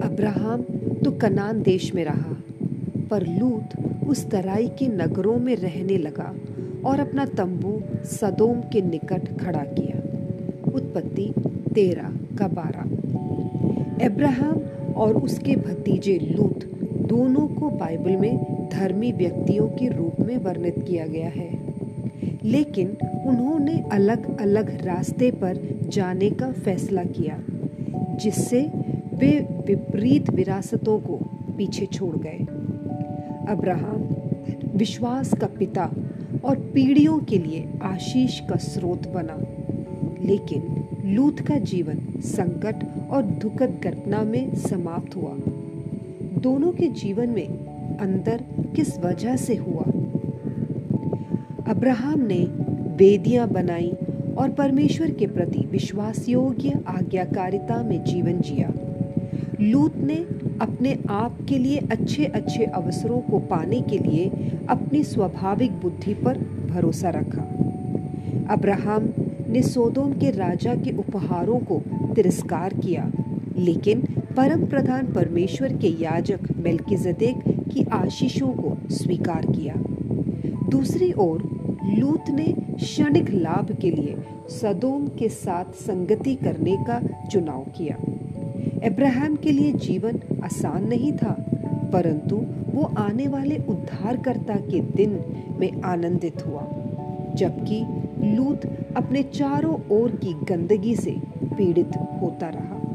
Abraham तो कनान देश में रहा, पर लूत उस तराई के नगरों में रहने लगा और अपना तंबू सदोम के निकट खड़ा किया। उत्पत्ति तेरह का बारह। अब्राहम और उसके भतीजे लूत दोनों को बाइबल में धर्मी व्यक्तियों के रूप में वर्णित किया गया है। लेकिन उन्होंने अलग अलग रास्ते पर जाने का फैसला किया, जिससे वे विपरीत विरासतों को पीछे छोड़ गए। अब्राहम विश्वास का पिता और पीढ़ियों के लिए आशीष का स्रोत बना। लेकिन लूत का जीवन संकट और दुखद घटना में समाप्त हुआ। दोनों के जीवन में अंतर किस वजह से हुआ? अब्राहम ने वेदियाँ बनाई और परमेश्वर के प्रति विश्वास योग्य आज्ञाकारिता में जीवन जिया। लूत ने अपने आप के लिए अच्छे अच्छे अवसरों को पाने के लिए अपनी स्वाभाविक बुद्धि पर भरोसा रखा। अब्राहम ने सोदोम के राजा के उपहारों को तिरस्कार किया, लेकिन परम प्रधान परमेश्वर के याजक मेल्किजदेक की आशीषों को स्वीकार किया। दूसरी ओर, लूत ने क्षणिक लाभ के लिए सदोम के साथ संगति करने का चुनाव किया। अब्राहम के लिए जीवन आसान नहीं था, परंतु वो आने वाले उद्धारकर्ता के दिन में आनंदित हुआ, जबकि लूत अपने चारों ओर की गंदगी से पीड़ित होता रहा।